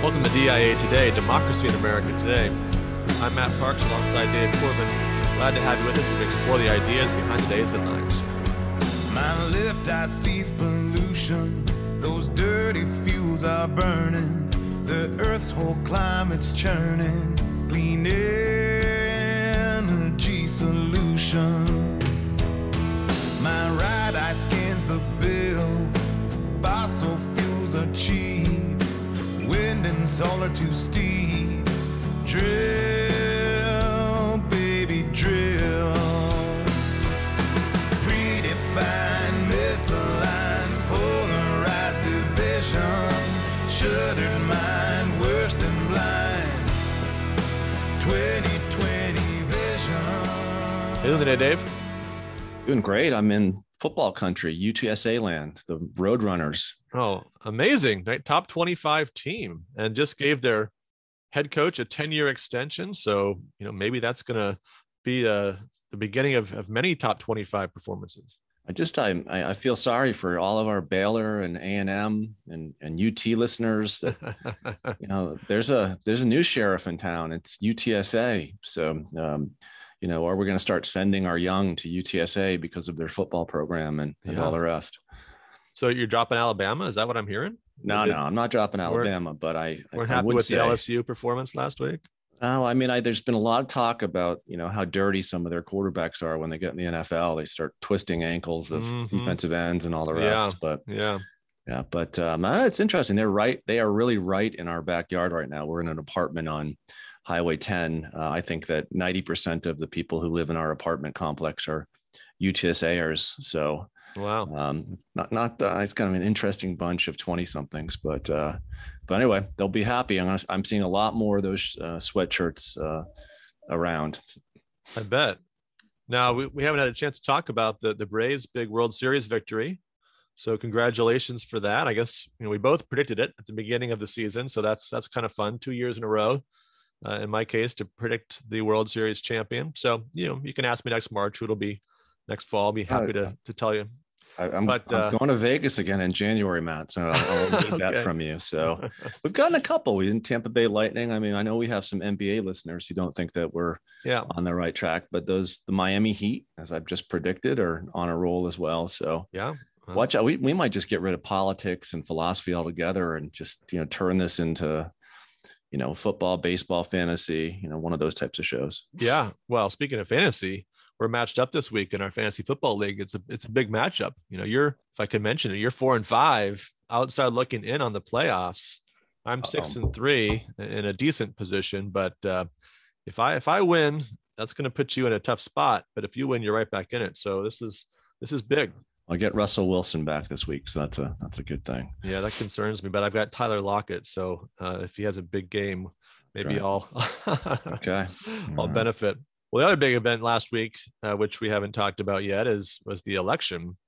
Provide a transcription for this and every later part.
Welcome to DIA Today, Democracy in America Today. I'm Matt Parks alongside Dave Corbin. Glad to have you with us as explore the ideas behind today's headlines. My left eye sees pollution. Those dirty fuels are burning. The earth's whole climate's churning. Clean energy solution. My right eye scans the bill. Fossil fuels are cheap. Wind and solar too steep. Drill, baby, drill. Predefined, misaligned, polarized division. Shuttered mind, worse than blind. 2020 vision. Hey, today, Dave. Doing great. I'm in football country, UTSA land, the Roadrunners. Oh, amazing. Right? Top 25 team and just gave their head coach a 10 year extension. So, you know, maybe that's going to be uh, the beginning of, of many top 25 performances. I just I I feel sorry for all of our Baylor and A and M and and UT listeners. That, you know, there's a there's a new sheriff in town. It's UTSA. So, um, you know, are we going to start sending our young to UTSA because of their football program and, and Yeah. all the rest? So you're dropping Alabama? Is that what I'm hearing? No, no, I'm not dropping Alabama, but I, I- We're I happy would with say, the LSU performance last week. Oh, I mean, I, there's been a lot of talk about you know how dirty some of their quarterbacks are when they get in the NFL. They start twisting ankles of Mhm. defensive ends and all the Yeah. rest. But Yeah. yeah, but um, uh, it's interesting. They're right. They are really right in our backyard right now. We're in an apartment on Highway 10. Uh, I think that 90% of the people who live in our apartment complex are UTSAers. So Wow. um, not not uh, it's kind of an interesting bunch of 20 somethings, but uh, but anyway, they'll be happy. I'm gonna, I'm seeing a lot more of those uh, sweatshirts uh, around. I bet. Now we, we haven't had a chance to talk about the the Braves' big World Series victory. So congratulations for that. I guess you know we both predicted it at the beginning of the season, so that's that's kind of fun. Two years in a row, uh, in my case, to predict the World Series champion. So you know you can ask me next March who it'll be next fall. I'll be happy to to tell you. I, I'm, But, I'm uh, going to Vegas again in January, Matt. So I'll, I'll need that from you. So we've gotten a couple. We in Tampa Bay Lightning. I mean, I know we have some NBA listeners who don't think that we're yeah, on the right track, but those the Miami Heat, as I've just predicted, are on a roll as well. So yeah. Well, watch out. We, we might just get rid of politics and philosophy altogether and just, you know, turn this into, you know, football, baseball, fantasy, you know, one of those types of shows. Yeah. Well, speaking of fantasy, we're matched up this week in our fantasy football league. It's a it's a big matchup. You know, you're if I could mention it, you're four and five outside looking in on the playoffs. I'm 6 Uh-oh. and three in a decent position, but uh, if I if I win, that's going to put you in a tough spot. But if you win, you're right back in it. So this is this is big. I'll get Russell Wilson back this week. So that's a, that's a good thing. Yeah, that concerns me. But I've got Tyler Lockett, so uh, if he has a big game, maybe right. I'll Okay. I'll right. benefit. Well, the other big event last week, uh, which we haven't talked about yet, is was the election,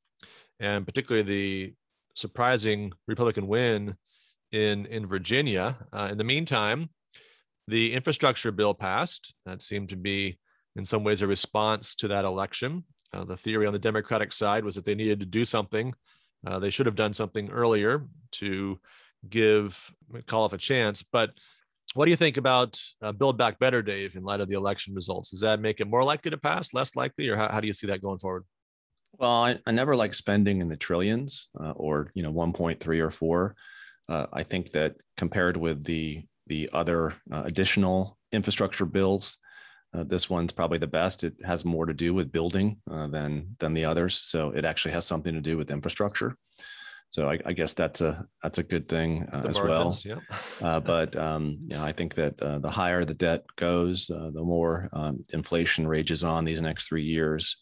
and particularly the surprising Republican win in in Virginia. Uh, in the meantime, the infrastructure bill passed. That seemed to be, in some ways, a response to that election. Uh, the theory on the Democratic side was that they needed to do something. Uh, they should have done something earlier to give McAuliffe a chance. But what do you think about uh, Build Back Better, Dave, in light of the election results? Does that make it more likely to pass, less likely, or how, how do you see that going forward? Well, I, I never like spending in the trillions uh, or you know 1.3 or four. Uh, I think that compared with the the other uh, additional infrastructure bills, uh, this one's probably the best. It has more to do with building uh, than than the others, so it actually has something to do with infrastructure. So I, I guess that's a that's a good thing uh, as well. margins, yeah. Uh, but um, you know, I think that uh, the higher the debt goes, uh, the more um, inflation rages on these next three years.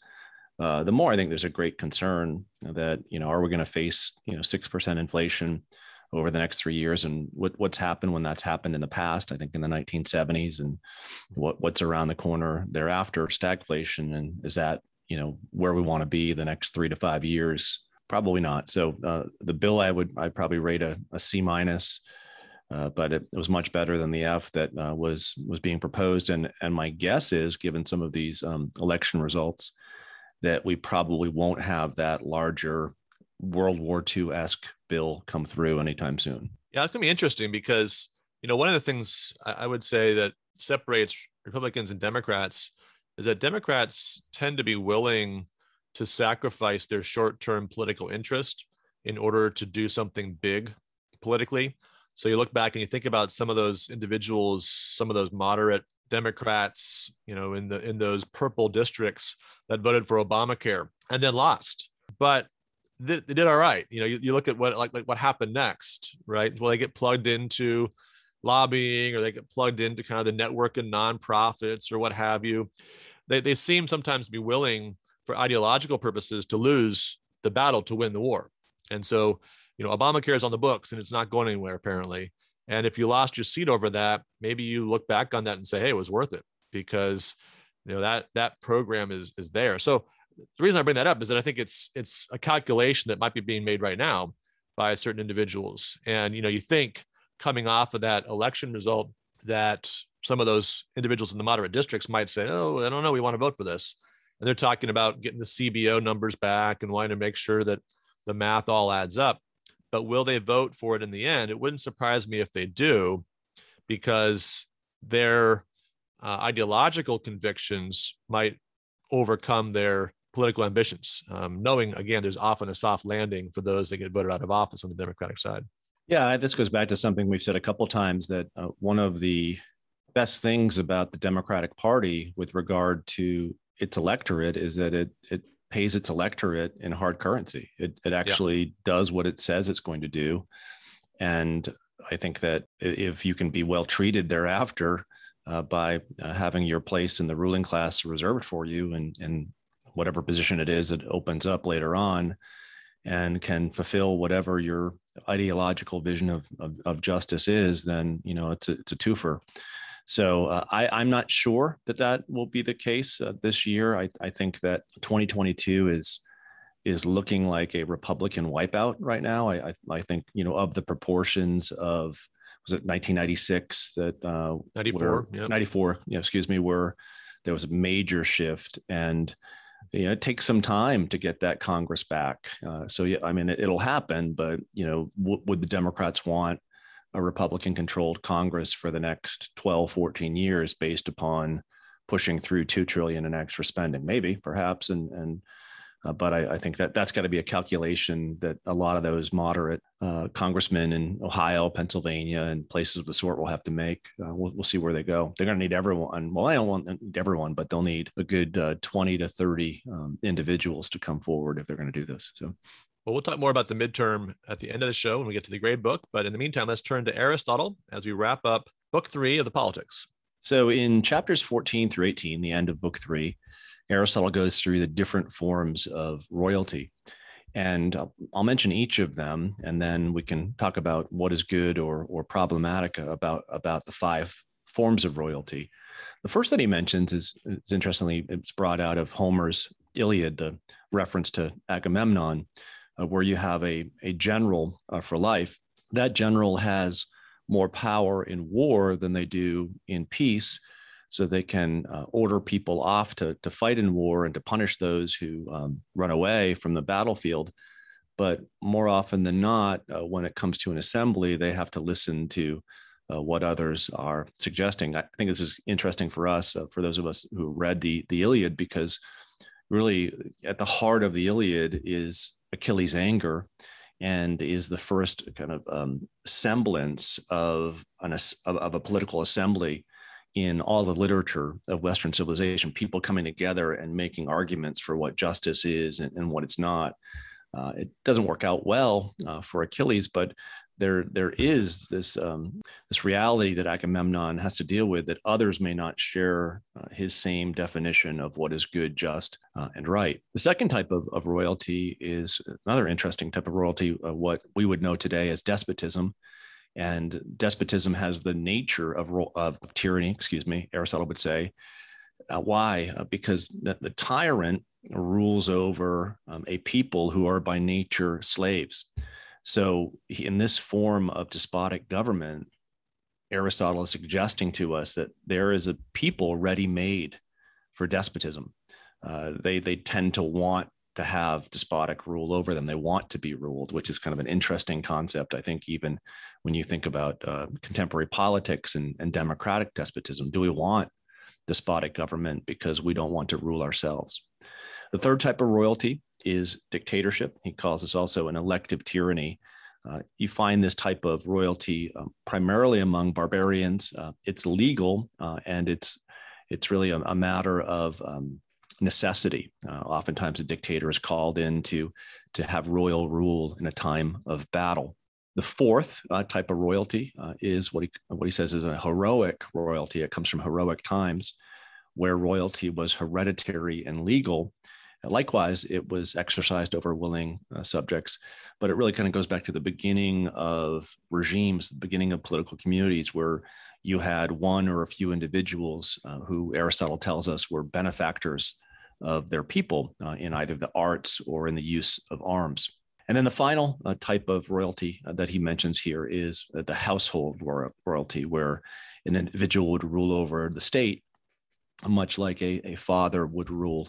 Uh, the more I think there's a great concern that you know, are we going to face you know six percent inflation over the next three years, and what, what's happened when that's happened in the past? I think in the 1970s, and what what's around the corner thereafter, stagflation, and is that you know where we want to be the next three to five years? Probably not. So uh, the bill I would I'd probably rate a, a C minus. Uh, but it, it was much better than the F that uh, was was being proposed. And and my guess is, given some of these um, election results, that we probably won't have that larger World War II esque bill come through anytime soon. Yeah, it's gonna be interesting because you know, one of the things I would say that separates Republicans and Democrats is that Democrats tend to be willing to sacrifice their short term political interest in order to do something big politically. So you look back and you think about some of those individuals, some of those moderate Democrats, you know, in the in those purple districts that voted for Obamacare and then lost. But they, they did all right. You know, you, you look at what like, like what happened next, right? Well, they get plugged into lobbying or they get plugged into kind of the network and nonprofits or what have you. They, they seem sometimes to be willing for ideological purposes to lose the battle to win the war. And so, you know, Obamacare is on the books and it's not going anywhere apparently. And if you lost your seat over that, maybe you look back on that and say, hey, it was worth it because you know that that program is is there. So the reason I bring that up is that I think it's it's a calculation that might be being made right now by certain individuals. And you know, you think coming off of that election result that some of those individuals in the moderate districts might say, "Oh, I don't know, we want to vote for this," and they're talking about getting the CBO numbers back and wanting to make sure that the math all adds up. But will they vote for it in the end? It wouldn't surprise me if they do, because their uh, ideological convictions might overcome their political ambitions, um, knowing again there's often a soft landing for those that get voted out of office on the Democratic side. Yeah, this goes back to something we've said a couple times that uh, one of the best things about the Democratic Party with regard to its electorate is that it it pays its electorate in hard currency. It it actually yeah. does what it says it's going to do, and I think that if you can be well treated thereafter uh, by uh, having your place in the ruling class reserved for you and and whatever position it is it opens up later on and can fulfill whatever your ideological vision of, of, of justice is, then, you know, it's a, it's a twofer. So uh, I, I'm not sure that that will be the case uh, this year. I, I think that 2022 is is looking like a Republican wipeout right now. I, I, I think you know of the proportions of was it 1996 that uh, 94 yep. 94 yeah excuse me where there was a major shift and you know, it takes some time to get that Congress back. Uh, so, yeah, I mean, it, will happen, but, you know, w- would the Democrats want a Republican controlled Congress for the next 12, 14 years based upon pushing through 2 trillion in extra spending? Maybe, perhaps. And, and, uh, but I, I, think that that's got to be a calculation that a lot of those moderate uh, congressmen in Ohio, Pennsylvania, and places of the sort will have to make. Uh, we'll, we'll, see where they go. They're going to need everyone. Well, I don't want everyone, but they'll need a good uh, 20 to 30 um, individuals to come forward if they're going to do this. So. Well, we'll talk more about the midterm at the end of the show when we get to the grade book. But in the meantime, let's turn to Aristotle as we wrap up book three of the politics. So, in chapters 14 through 18, the end of book three, Aristotle goes through the different forms of royalty. And I'll mention each of them, and then we can talk about what is good or, or problematic about, about the five forms of royalty. The first that he mentions is, is interestingly, it's brought out of Homer's Iliad, the reference to Agamemnon, uh, where you have a, a general uh, for life. That general has more power in war than they do in peace so they can uh, order people off to, to fight in war and to punish those who um, run away from the battlefield. But more often than not, uh, when it comes to an assembly, they have to listen to uh, what others are suggesting. I think this is interesting for us, uh, for those of us who read the, the Iliad, because really at the heart of the Iliad is Achilles' anger and is the first kind of um, semblance of, an, of, a political assembly in all the literature of Western civilization, people coming together and making arguments for what justice is and, and what it's not. Uh, it doesn't work out well uh, for Achilles, but there there is this um, this reality that Agamemnon has to deal with that others may not share uh, his same definition of what is good, just, uh, and right. The second type of, of royalty is another interesting type of royalty, uh, what we would know today as despotism. And despotism has the nature of, ro- of tyranny, excuse me, Aristotle would say. Uh, why? Uh, because the, the, tyrant rules over um, a people who are by nature slaves. So, in this form of despotic government, Aristotle is suggesting to us that there is a people ready made for despotism. Uh, they, they tend to want to have despotic rule over them. They want to be ruled, which is kind of an interesting concept. I think even when you think about uh, contemporary politics and, and democratic despotism, do we want despotic government because we don't want to rule ourselves? The third type of royalty is dictatorship. He calls this also an elective tyranny. Uh, you find this type of royalty uh, primarily among barbarians. Uh, it's legal uh, and it's it's really a, a matter of um, necessity. Uh, oftentimes, a dictator is called in to, to have royal rule in a time of battle. The fourth uh, type of royalty uh, is what he, what he says is a heroic royalty. It comes from heroic times, where royalty was hereditary and legal. Likewise, it was exercised over willing uh, subjects, but it really kind of goes back to the beginning of regimes, the beginning of political communities, where you had one or a few individuals uh, who Aristotle tells us were benefactors of their people uh, in either the arts or in the use of arms. And then the final uh, type of royalty uh, that he mentions here is the household royalty, where an individual would rule over the state, much like a, a father would rule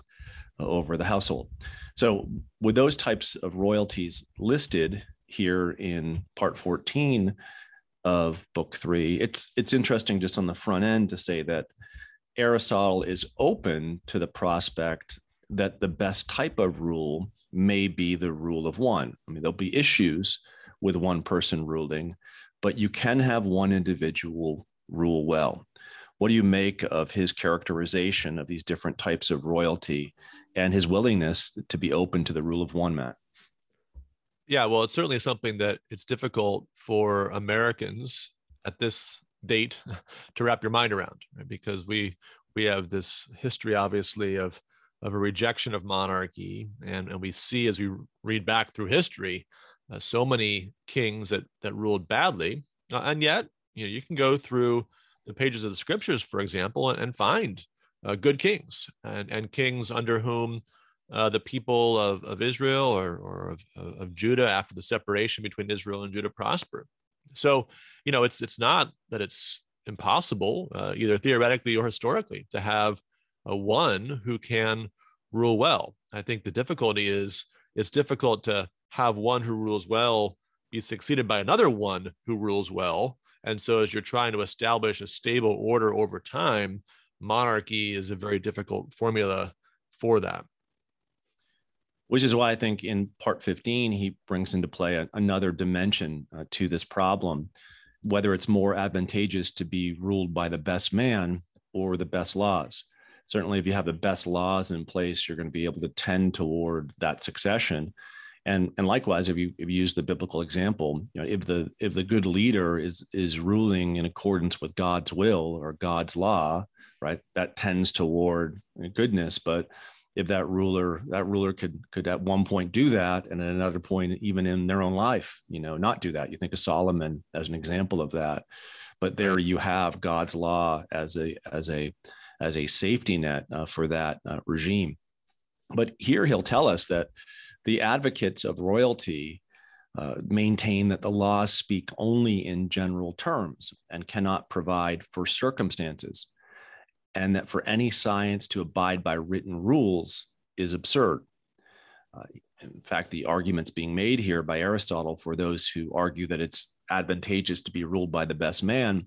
over the household. So, with those types of royalties listed here in part 14 of book three, it's, it's interesting just on the front end to say that Aristotle is open to the prospect that the best type of rule may be the rule of one. I mean, there'll be issues with one person ruling, but you can have one individual rule well. What do you make of his characterization of these different types of royalty and his willingness to be open to the rule of one, Matt? Yeah, well, it's certainly something that it's difficult for Americans at this date to wrap your mind around right? because we we have this history obviously of of a rejection of monarchy and and we see as we read back through history uh, so many kings that that ruled badly uh, and yet you know you can go through the pages of the scriptures for example and, and find uh, good kings and and kings under whom uh, the people of, of Israel or, or of, of Judah after the separation between Israel and Judah prospered. So you know, it's it's not that it's impossible, uh, either theoretically or historically, to have a one who can rule well. I think the difficulty is it's difficult to have one who rules well be succeeded by another one who rules well. And so, as you're trying to establish a stable order over time, monarchy is a very difficult formula for that. Which is why I think in part 15, he brings into play a, another dimension uh, to this problem whether it's more advantageous to be ruled by the best man or the best laws. Certainly, if you have the best laws in place, you're going to be able to tend toward that succession. And, and likewise, if you, if you use the biblical example, you know, if the if the good leader is is ruling in accordance with God's will or God's law, right, that tends toward goodness. But if that ruler that ruler could could at one point do that and at another point even in their own life you know not do that. You think of solomon as an example of that. But there you have god's law as a as a as a safety net uh, for that uh, regime. But here he'll tell us that the advocates of royalty uh, maintain that the laws speak only in general terms and cannot provide for circumstances and that for any science to abide by written rules is absurd. Uh, in fact, the arguments being made here by Aristotle for those who argue that it's advantageous to be ruled by the best man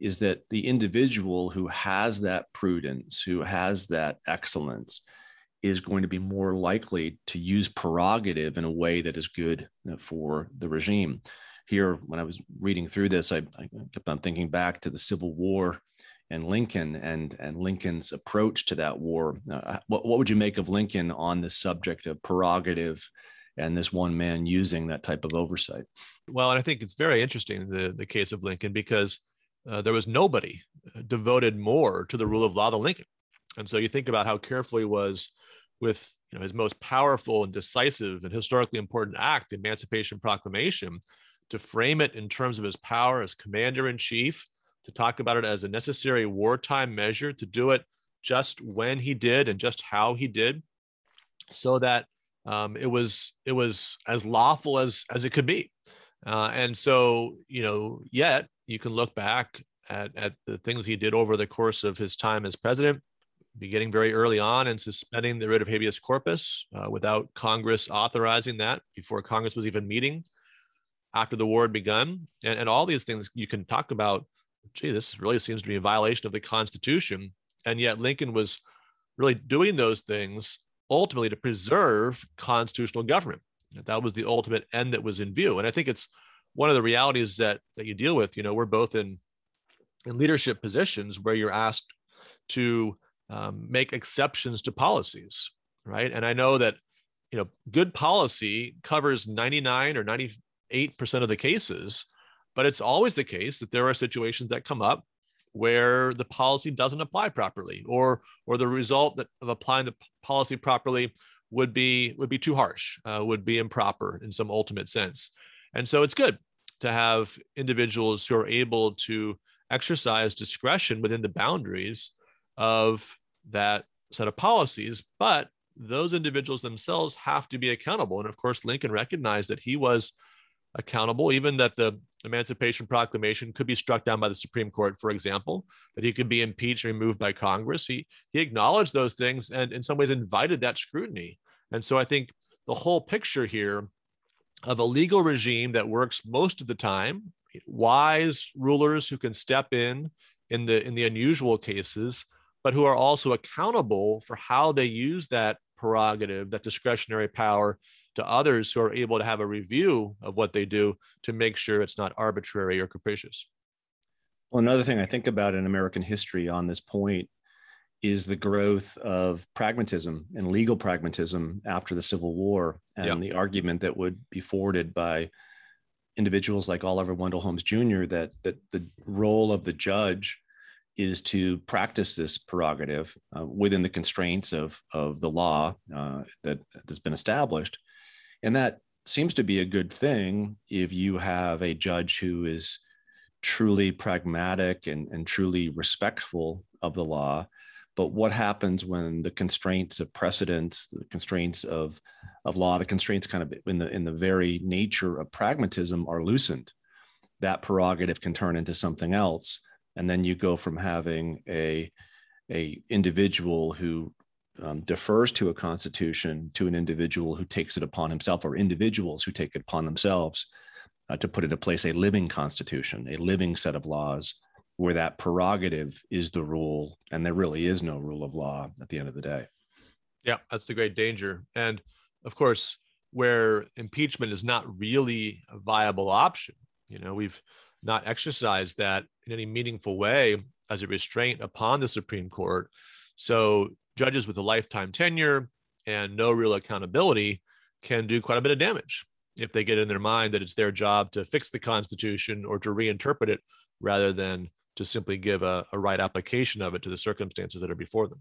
is that the individual who has that prudence, who has that excellence, is going to be more likely to use prerogative in a way that is good for the regime. Here, when I was reading through this, I, I kept on thinking back to the Civil War and Lincoln and and Lincoln's approach to that war. Uh, what what would you make of Lincoln on this subject of prerogative and this one man using that type of oversight? Well, and I think it's very interesting the the case of Lincoln because uh, there was nobody devoted more to the rule of law than Lincoln, and so you think about how careful he was with you know, his most powerful and decisive and historically important act, the Emancipation Proclamation, to frame it in terms of his power as commander in chief to talk about it as a necessary wartime measure, to do it just when he did and just how he did, so that um, it was it was as lawful as as it could be. Uh, and so, you know, yet you can look back at, at the things he did over the course of his time as president, beginning very early on and suspending the writ of habeas corpus uh, without Congress authorizing that before Congress was even meeting after the war had begun. And, and all these things you can talk about, gee, this really seems to be a violation of the Constitution. And yet Lincoln was really doing those things ultimately to preserve constitutional government. That was the ultimate end that was in view. And I think it's one of the realities that, that you deal with. You know, we're both in, in leadership positions where you're asked to um, make exceptions to policies, right? And I know that, you know, good policy covers 99 or 98% of the cases, but it's always the case that there are situations that come up where the policy doesn't apply properly or or the result that, of applying the policy properly would be would be too harsh uh, would be improper in some ultimate sense. And so it's good to have individuals who are able to exercise discretion within the boundaries of that set of policies but those individuals themselves have to be accountable. And of course lincoln recognized that he was accountable, even that the Emancipation Proclamation could be struck down by the Supreme Court, for example, that he could be impeached and removed by Congress. He, he acknowledged those things and, in some ways, invited that scrutiny. And so I think the whole picture here of a legal regime that works most of the time, wise rulers who can step in in the in the unusual cases, but who are also accountable for how they use that prerogative, that discretionary power to others who are able to have a review of what they do to make sure it's not arbitrary or capricious. Well, another thing I think about in American history on this point is the growth of pragmatism and legal pragmatism after the Civil War, and yep. the argument that would be forwarded by individuals like Oliver Wendell Holmes Jr. that that the role of the judge is to practice this prerogative uh, within the constraints of of the law uh, that has been established, and that seems to be a good thing if you have a judge who is truly pragmatic and, and truly respectful of the law. But what happens when the constraints of precedents, the constraints of, of law, the constraints kind of in the in the very nature of pragmatism are loosened? That prerogative can turn into something else. And then you go from having a, a individual who um, defers to a constitution to an individual who takes it upon himself or individuals who take it upon themselves uh, to put into place a living constitution, a living set of laws where that prerogative is the rule and there really is no rule of law at the end of the day. Yeah, that's the great danger. And of course, where impeachment is not really a viable option, you know, we've not exercised that in any meaningful way as a restraint upon the Supreme Court. So judges with a lifetime tenure and no real accountability can do quite a bit of damage if they get in their mind that it's their job to fix the Constitution or to reinterpret it rather than to simply give a, a right application of it to the circumstances that are before them.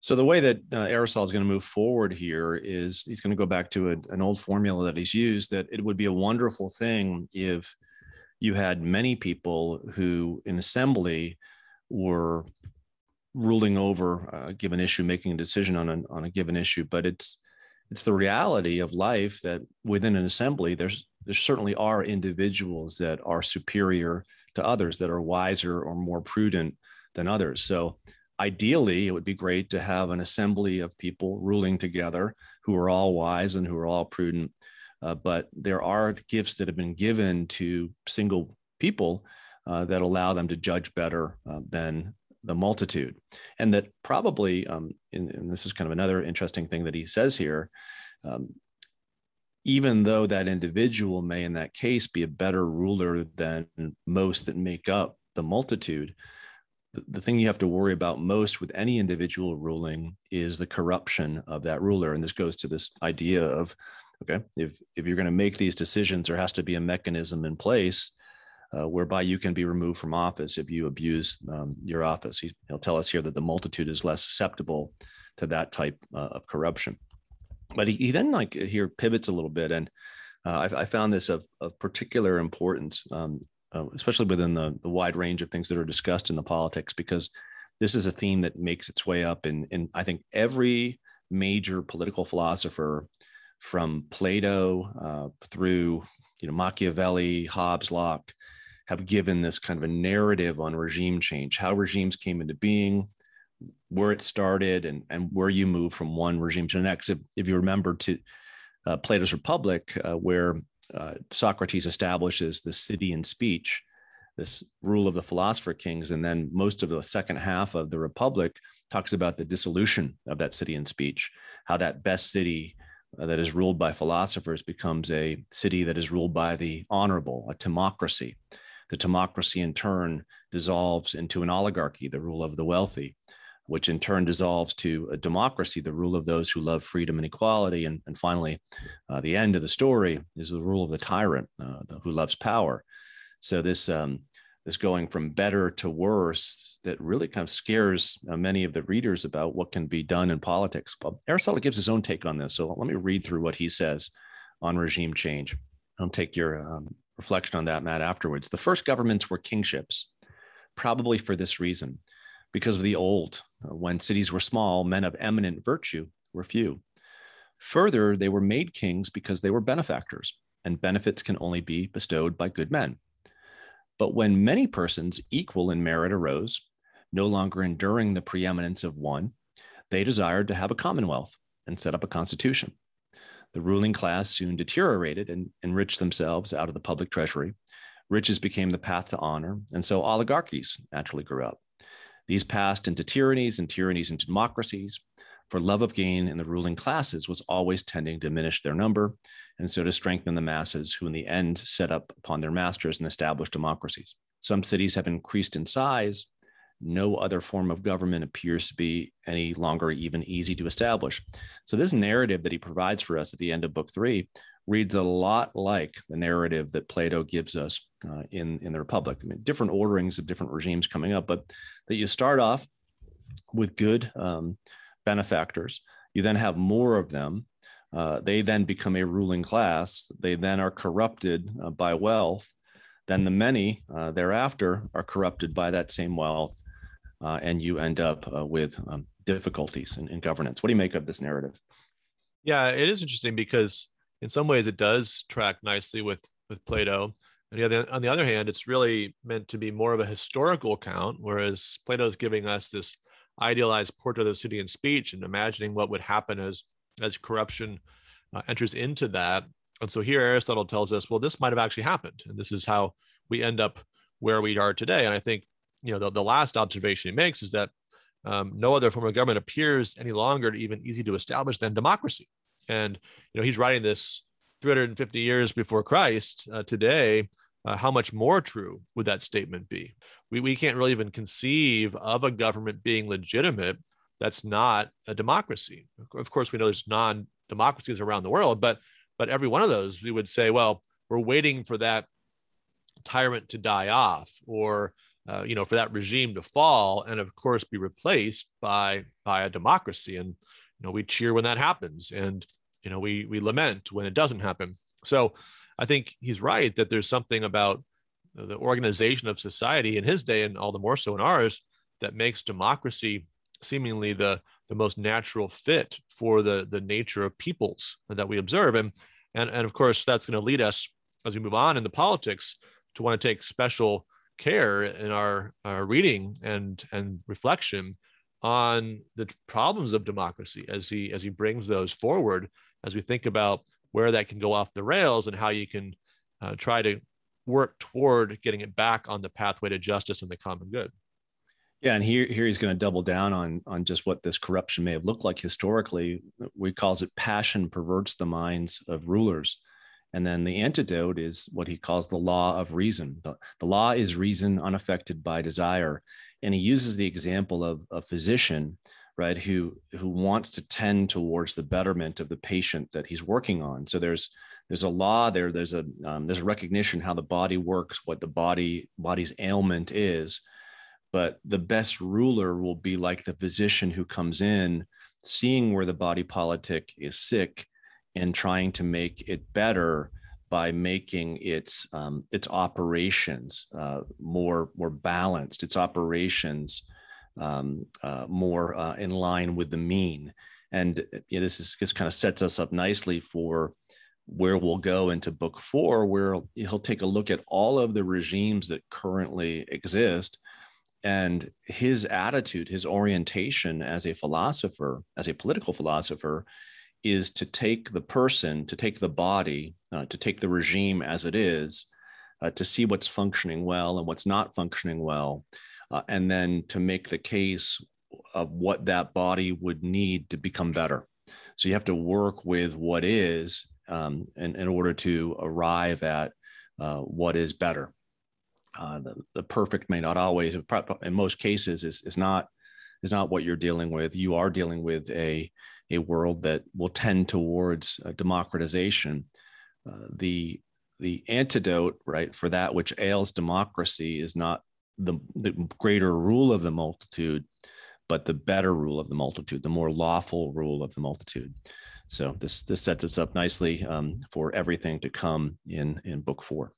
So the way that uh, Aristotle is going to move forward here is he's going to go back to a, an old formula that he's used that it would be a wonderful thing if you had many people who in assembly were ruling over a given issue, making a decision on a, on a given issue, but it's it's the reality of life that within an assembly, there's there certainly are individuals that are superior to others, that are wiser or more prudent than others. So ideally, it would be great to have an assembly of people ruling together who are all wise and who are all prudent. Uh, but there are gifts that have been given to single people uh, that allow them to judge better uh, than the multitude. And that probably um, and, and, this is kind of another interesting thing that he says here um, even though that individual may in that case be a better ruler than most that make up the multitude the, the thing you have to worry about most with any individual ruling is the corruption of that ruler. And this goes to this idea of okay if if you're going to make these decisions there has to be a mechanism in place uh, whereby you can be removed from office if you abuse um, your office. He, will tell us here that the multitude is less susceptible to that type uh, of corruption. But he, he, then like here pivots a little bit, and uh, I, I, found this of, of particular importance, um, uh, especially within the, the wide range of things that are discussed in the politics, because this is a theme that makes its way up in, in I think every major political philosopher from Plato uh, through you know Machiavelli, Hobbes, Locke, have given this kind of a narrative on regime change, how regimes came into being, where it started and, and where you move from one regime to the next. If, if you remember to uh, Plato's Republic, uh, where uh, Socrates establishes the city and speech, this rule of the philosopher kings, and then most of the second half of the Republic talks about the dissolution of that city and speech, how that best city uh, that is ruled by philosophers becomes a city that is ruled by the honorable, a timocracy. The timocracy in turn dissolves into an oligarchy, the rule of the wealthy, which in turn dissolves to a democracy, the rule of those who love freedom and equality. And, and finally, uh, the end of the story is the rule of the tyrant uh, who loves power. So this um, this going from better to worse that really kind of scares uh, many of the readers about what can be done in politics. But Aristotle gives his own take on this. So let me read through what he says on regime change. I'll take your um, reflection on that, Matt, afterwards. The first governments were kingships, probably for this reason, because of the old. Uh, when cities were small, men of eminent virtue were few. Further, they were made kings because they were benefactors, and benefits can only be bestowed by good men. But when many persons equal in merit arose, no longer enduring the preeminence of one, they desired to have a commonwealth and set up a constitution. The ruling class soon deteriorated and enriched themselves out of the public treasury. Riches became the path to honor, and so oligarchies naturally grew up. These passed into tyrannies and tyrannies into democracies, for love of gain in the ruling classes was always tending to diminish their number, and so to strengthen the masses, who in the end set up upon their masters and established democracies. Some cities have increased in size. No other form of government appears to be any longer even easy to establish. So, this narrative that he provides for us at the end of book three reads a lot like the narrative that Plato gives us uh, in, in the Republic. I mean, different orderings of different regimes coming up, but that you start off with good um, benefactors, you then have more of them, uh, they then become a ruling class. They then are corrupted uh, by wealth. Then the many uh, thereafter are corrupted by that same wealth, uh, and you end up uh, with um, difficulties in, in, governance. What do you make of this narrative? Yeah, it is interesting because in some ways it does track nicely with with Plato. And other, on the other hand, it's really meant to be more of a historical account, whereas Plato is giving us this idealized portrait of the city in speech and imagining what would happen as as corruption uh, enters into that. And so here Aristotle tells us, well, this might have actually happened. And this is how we end up where we are today. And I think, you know, the, the last observation he makes is that um, no other form of government appears any longer even easy to establish than democracy. And, you know, he's writing this 350 years before Christ uh, today. Uh, how much more true would that statement be? We, we can't really even conceive of a government being legitimate that's not a democracy. Of course, we know there's non-democracies around the world, but but every one of those, we would say, well, we're waiting for that tyrant to die off, or uh, you know, for that regime to fall, and of course, be replaced by by a democracy. And you know, we cheer when that happens, and you know, we we lament when it doesn't happen. So, I think he's right that there's something about the organization of society in his day, and all the more so in ours, that makes democracy seemingly the the most natural fit for the the nature of peoples that we observe and and, and of course that's going to lead us as we move on in the politics to want to take special care in our, our reading and and reflection on the problems of democracy as he as he brings those forward as we think about where that can go off the rails and how you can uh, try to work toward getting it back on the pathway to justice and the common good yeah, and here here he's going to double down on on just what this corruption may have looked like historically. We calls it passion perverts the minds of rulers. And then the antidote is what he calls the law of reason. The, the law is reason unaffected by desire. And he uses the example of a physician, right, who who wants to tend towards the betterment of the patient that he's working on. So there's there's a law there. There's a um, there's a recognition how the body works, what the body body's ailment is but the best ruler will be like the physician who comes in seeing where the body politic is sick and trying to make it better by making its um, its operations uh, more more balanced, its operations um, uh, more uh, in line with the mean. And you know, this is this kind of sets us up nicely for where we'll go into book four, where he'll take a look at all of the regimes that currently exist and his attitude, his orientation as a philosopher, as a political philosopher, is to take the person, to take the body, uh, to take the regime as it is, uh, to see what's functioning well and what's not functioning well, uh, and then to make the case of what that body would need to become better. So you have to work with what is um, in, in order to arrive at uh, what is better. Uh, the, the perfect may not always, in most cases, is, is not is not what you're dealing with. You are dealing with a a world that will tend towards uh, democratization. Uh, the the antidote, right, for that which ails democracy is not the, the greater rule of the multitude, but the better rule of the multitude, the more lawful rule of the multitude. So this this sets us up nicely um, for everything to come in in book four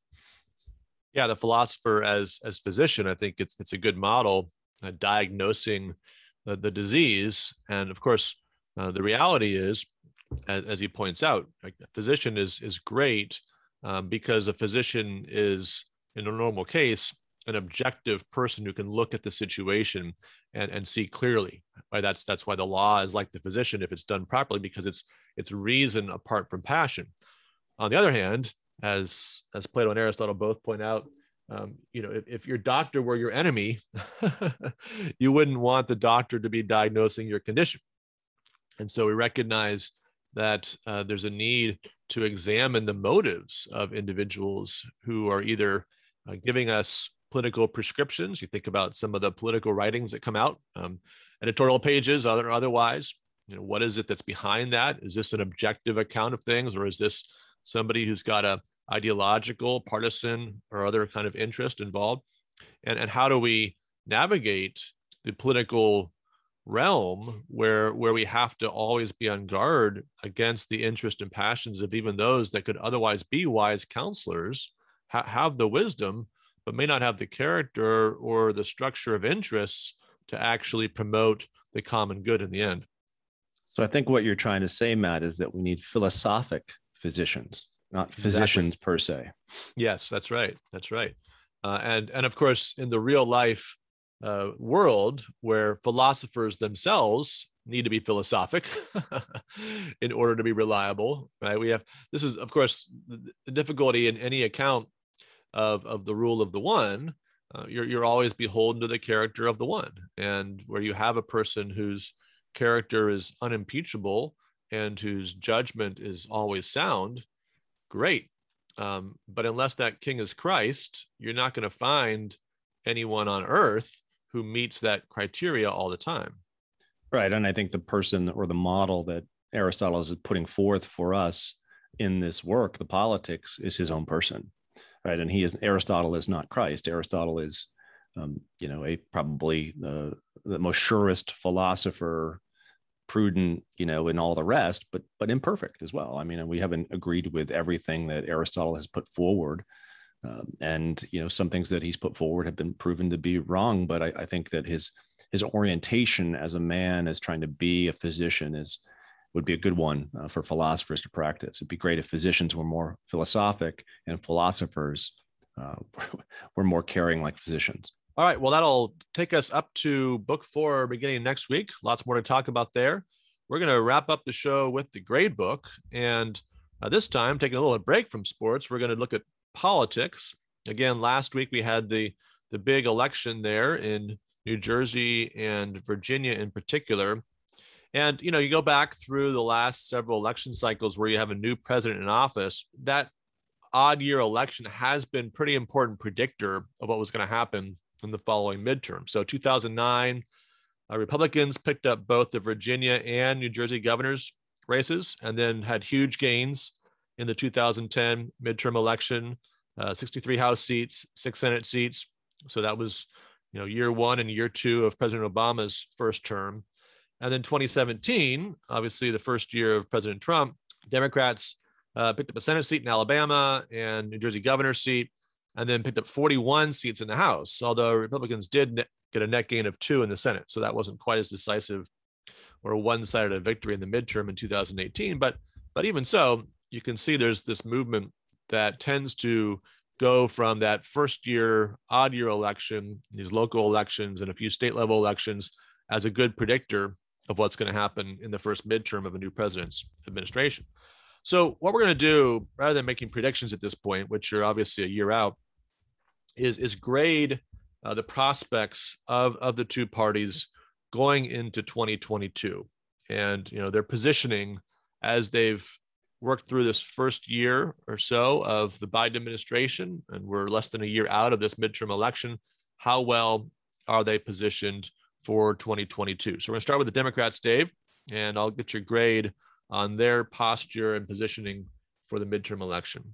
yeah the philosopher as as physician i think it's it's a good model uh, diagnosing the, the disease and of course uh, the reality is as, as, he points out a physician is is great um, because a physician is in a normal case an objective person who can look at the situation and, and see clearly right that's that's why the law is like the physician if it's done properly because it's it's reason apart from passion on the other hand as as Plato and Aristotle both point out, um, you know, if, if your doctor were your enemy, you wouldn't want the doctor to be diagnosing your condition. And so we recognize that uh, there's a need to examine the motives of individuals who are either uh, giving us political prescriptions. You think about some of the political writings that come out, um, editorial pages, other otherwise. You know, what is it that's behind that? Is this an objective account of things, or is this somebody who's got a ideological, partisan, or other kind of interest involved? And, and how do we navigate the political realm where where we have to always be on guard against the interest and passions of even those that could otherwise be wise counselors ha- have the wisdom but may not have the character or the structure of interests to actually promote the common good in the end so i think what you're trying to say matt is that we need philosophic physicians not physicians exactly. per se. Yes, that's right. That's right. Uh, and and of course, in the real life uh, world, where philosophers themselves need to be philosophic in order to be reliable, right? We have this is of course the difficulty in any account of of the rule of the one. Uh, you're you're always beholden to the character of the one, and where you have a person whose character is unimpeachable and whose judgment is always sound great. Um, but unless that king is Christ, you're not going to find anyone on earth who meets that criteria all the time. Right. And I think the person or the model that Aristotle is putting forth for us in this work, the politics, is his own person. Right. And he is Aristotle is not Christ. Aristotle is um, you know, a probably the the most surest philosopher prudent, you know, and all the rest, but but imperfect as well. I mean, we haven't agreed with everything that Aristotle has put forward, um, and you know, some things that he's put forward have been proven to be wrong. But I, I think that his his orientation as a man, as trying to be a physician, is would be a good one uh, for philosophers to practice. It'd be great if physicians were more philosophic and philosophers uh, were more caring like physicians. All right. Well, that'll take us up to book four beginning next week. Lots more to talk about there. We're going to wrap up the show with the grade book. And uh, this time, taking a little break from sports, we're going to look at politics. Again, last week we had the, the big election there in New Jersey and Virginia in particular. And, you know, you go back through the last several election cycles where you have a new president in office, that odd year election has been pretty important predictor of what was going to happen in the following midterm. So 2009, uh, Republicans picked up both the Virginia and New Jersey governor's races and then had huge gains in the 2010 midterm election, uh, 63 House seats, six Senate seats. So that was, you know, year one and year two of President Obama's first term. And then 2017, obviously the first year of President Trump, Democrats uh, picked up a Senate seat in Alabama and New Jersey governor's seat and then picked up 41 seats in the House, although Republicans did get a net gain of two in the Senate. So that wasn't quite as decisive or one sided a victory in the midterm in 2018. But, but even so, you can see there's this movement that tends to go from that first year odd year election, these local elections and a few state level elections as a good predictor of what's going to happen in the first midterm of a new president's administration. So, what we're going to do, rather than making predictions at this point, which are obviously a year out, is, is grade uh, the prospects of, of the two parties going into 2022 and you know their positioning as they've worked through this first year or so of the Biden administration, and we're less than a year out of this midterm election. How well are they positioned for 2022? So we're going to start with the Democrats, Dave, and I'll get your grade on their posture and positioning for the midterm election.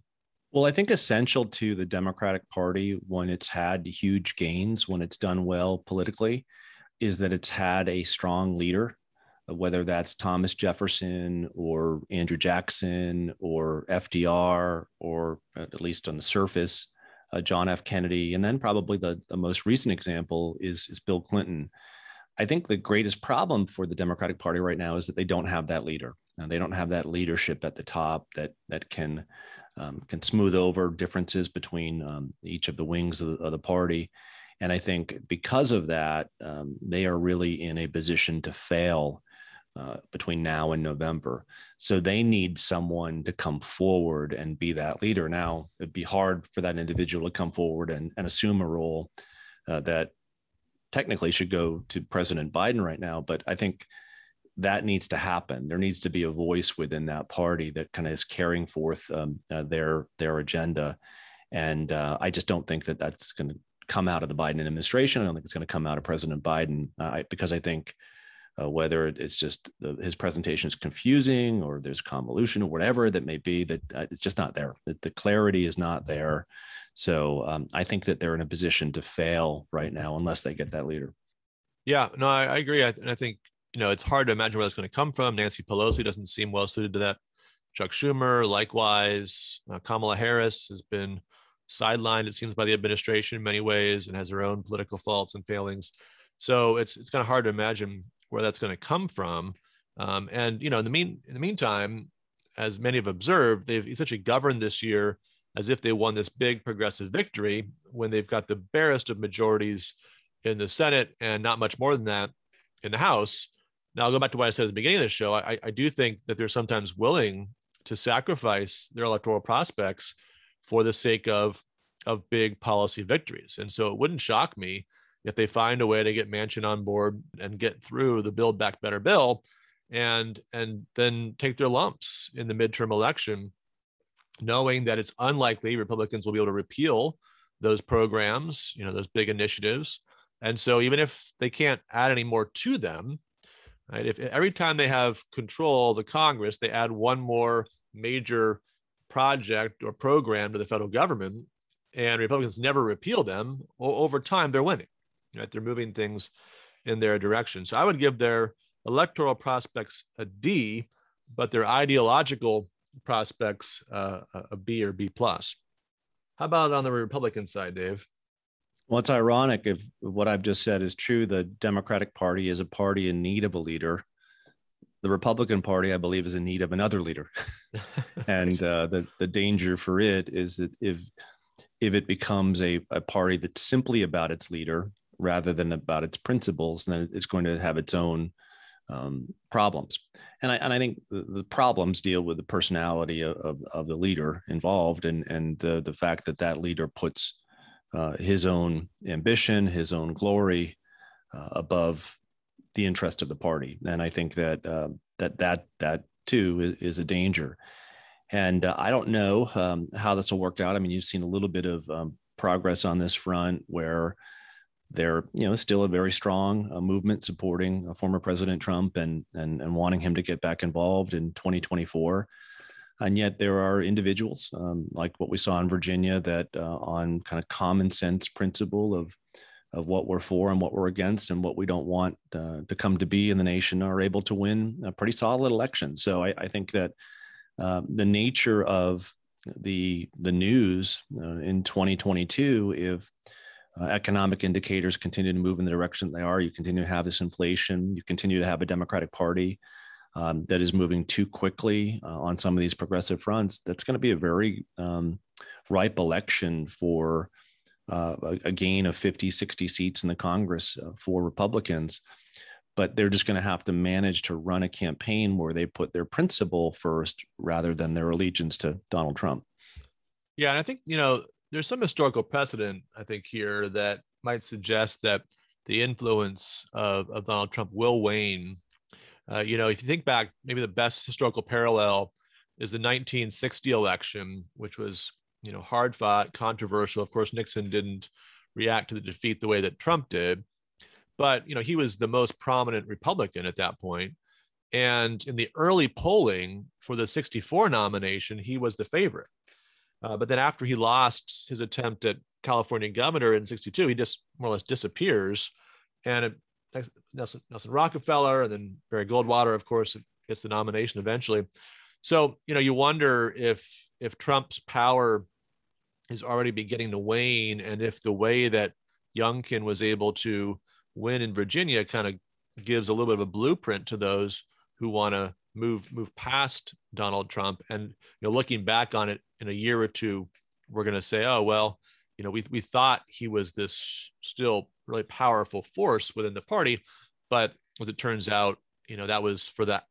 Well, I think essential to the Democratic Party when it's had huge gains, when it's done well politically, is that it's had a strong leader whether that's Thomas Jefferson or Andrew Jackson or FDR, or at least on the surface, uh, John F. Kennedy. And then probably the, the most recent example is, is Bill Clinton. I think the greatest problem for the Democratic Party right now is that they don't have that leader. And they don't have that leadership at the top that that can um, can smooth over differences between um, each of the wings of the, of the party. And I think because of that, um, they are really in a position to fail uh, between now and November. So they need someone to come forward and be that leader. Now, it'd be hard for that individual to come forward and, and assume a role uh, that technically should go to President Biden right now. But I think that needs to happen. There needs to be a voice within that party that kind of is carrying forth um, uh, their their agenda. And uh, I just don't think that that's going to come out of the Biden administration. I don't think it's going to come out of President Biden because I think uh, whether it's just the, his presentation is confusing or there's convolution or whatever that may be that uh, it's just not there the, the clarity is not there. So um, i think that they're in a position to fail right now unless they get that leader. Yeah no i, I agree I, I think you know it's hard to imagine where that's going to come from. Nancy pelosi doesn't seem well suited to that. Chuck schumer likewise uh, kamala harris has been sidelined it seems by the administration in many ways and has her own political faults and failings. So it's it's kind of hard to imagine where that's going to come from. Um, and you know, in the mean in the meantime, as many have observed, they've essentially governed this year as if they won this big progressive victory when they've got the barest of majorities in the Senate and not much more than that in the House. Now I'll go back to what I said at the beginning of the show. I, I do think that they're sometimes willing to sacrifice their electoral prospects for the sake of of big policy victories. And so it wouldn't shock me if they find a way to get Manchin on board and get through the Build Back Better bill, and and then take their lumps in the midterm election, knowing that it's unlikely Republicans will be able to repeal those programs, you know, those big initiatives. And so even if they can't add any more to them, right? If every time they have control the Congress, they add one more major project or program to the federal government, and Republicans never repeal them, over time they're winning right? They're moving things in their direction. So I would give their electoral prospects a D, but their ideological prospects uh, a B or B plus. How about on the Republican side, Dave? Well, it's ironic if what I've just said is true. The Democratic Party is a party in need of a leader. The Republican Party, I believe, is in need of another leader. and uh, the the danger for it is that if if it becomes a, a party that's simply about its leader, rather than about its principles, then it's going to have its own um, problems. And I, and I think the, the, problems deal with the personality of, of, of, the leader involved and, and the, the fact that that leader puts uh, his own ambition, his own glory uh, above the interest of the party. And I think that uh, that that that too is, is a danger. And uh, I don't know um, how this will work out. I mean, you've seen a little bit of um, progress on this front where they're you know still a very strong uh, movement supporting uh, former President Trump and, and and wanting him to get back involved in 2024. And yet there are individuals um, like what we saw in Virginia that uh, on kind of common sense principle of of what we're for and what we're against and what we don't want uh, to come to be in the nation are able to win a pretty solid election. So I, I think that uh, the nature of the the news uh, in 2022, if uh, economic indicators continue to move in the direction they are, you continue to have this inflation, you continue to have a Democratic Party um, that is moving too quickly uh, on some of these progressive fronts, that's going to be a very um, ripe election for uh, a, a, gain of 50, 60 seats in the Congress uh, for Republicans. But they're just going to have to manage to run a campaign where they put their principle first rather than their allegiance to Donald Trump. Yeah. And I think, you know, there's some historical precedent, I think, here that might suggest that the influence of, of Donald Trump will wane. Uh, you know, if you think back, maybe the best historical parallel is the 1960 election, which was, you know, hard fought, controversial. Of course, Nixon didn't react to the defeat the way that Trump did, but, you know, he was the most prominent Republican at that point. And in the early polling for the 64 nomination, he was the favorite. Uh, but then after he lost his attempt at California governor in 62, he just more or less disappears. And it, Nelson, Nelson Rockefeller and then Barry Goldwater, of course, gets the nomination eventually. So, you know, you wonder if if Trump's power is already beginning to wane and if the way that Youngkin was able to win in Virginia kind of gives a little bit of a blueprint to those who want to move move past Donald Trump. And you know, looking back on it in a year or two, we're going to say, oh well, you know, we we thought he was this still really powerful force within the party, but as it turns out, you know, that was for that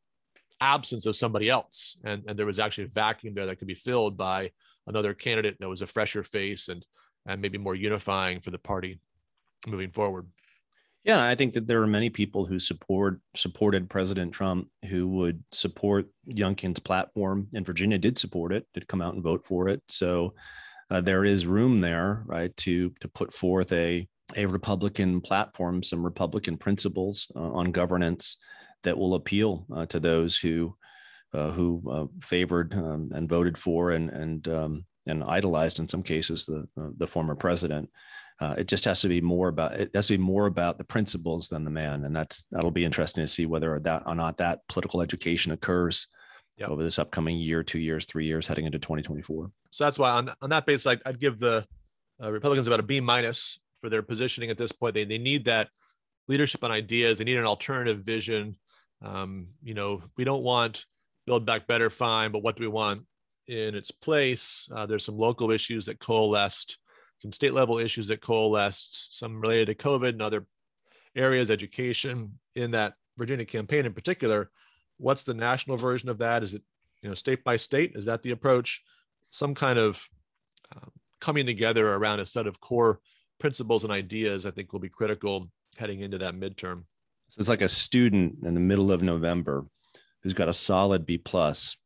absence of somebody else, and and there was actually a vacuum there that could be filled by another candidate that was a fresher face and and maybe more unifying for the party moving forward. Yeah, I think that there are many people who support supported President Trump who would support Youngkin's platform, and Virginia did support it, did come out and vote for it. So uh, there is room there, right, to to put forth a a Republican platform, some Republican principles uh, on governance that will appeal uh, to those who uh, who uh, favored um, and voted for and and um, and idolized in some cases the uh, the former president. Uh, it just has to be more about it has to be more about the principles than the man, and that's that'll be interesting to see whether that or not that political education occurs yep. over this upcoming year, two years, three years, heading into 2024. So that's why on on that basis, I'd, I'd give the uh, Republicans about a B minus for their positioning at this point. They they need that leadership on ideas. They need an alternative vision. Um, you know, we don't want build back better, fine, but what do we want in its place? Uh, there's some local issues that coalesced some state level issues that coalesced, some related to COVID and other areas, education in that Virginia campaign in particular. What's the national version of that? Is it, you know, state by state? Is that the approach? Some kind of um, coming together around a set of core principles and ideas, I think, will be critical heading into that midterm. So it's like a student in the middle of November who's got a solid B plus,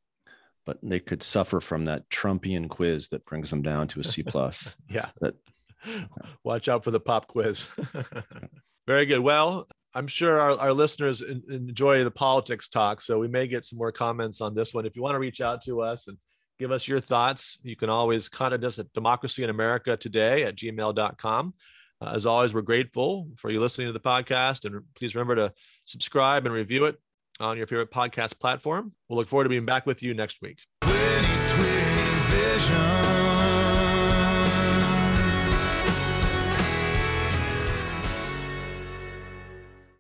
but they could suffer from that Trumpian quiz that brings them down to a C plus. yeah. That, Watch out for the pop quiz. Very good. Well, I'm sure our, our listeners enjoy the politics talk, so we may get some more comments on this one. If you want to reach out to us and give us your thoughts, you can always contact us at democracy in America today at gmail.com. Uh, as always, we're grateful for you listening to the podcast, and please remember to subscribe and review it on your favorite podcast platform. We'll look forward to being back with you next week. 2020 vision.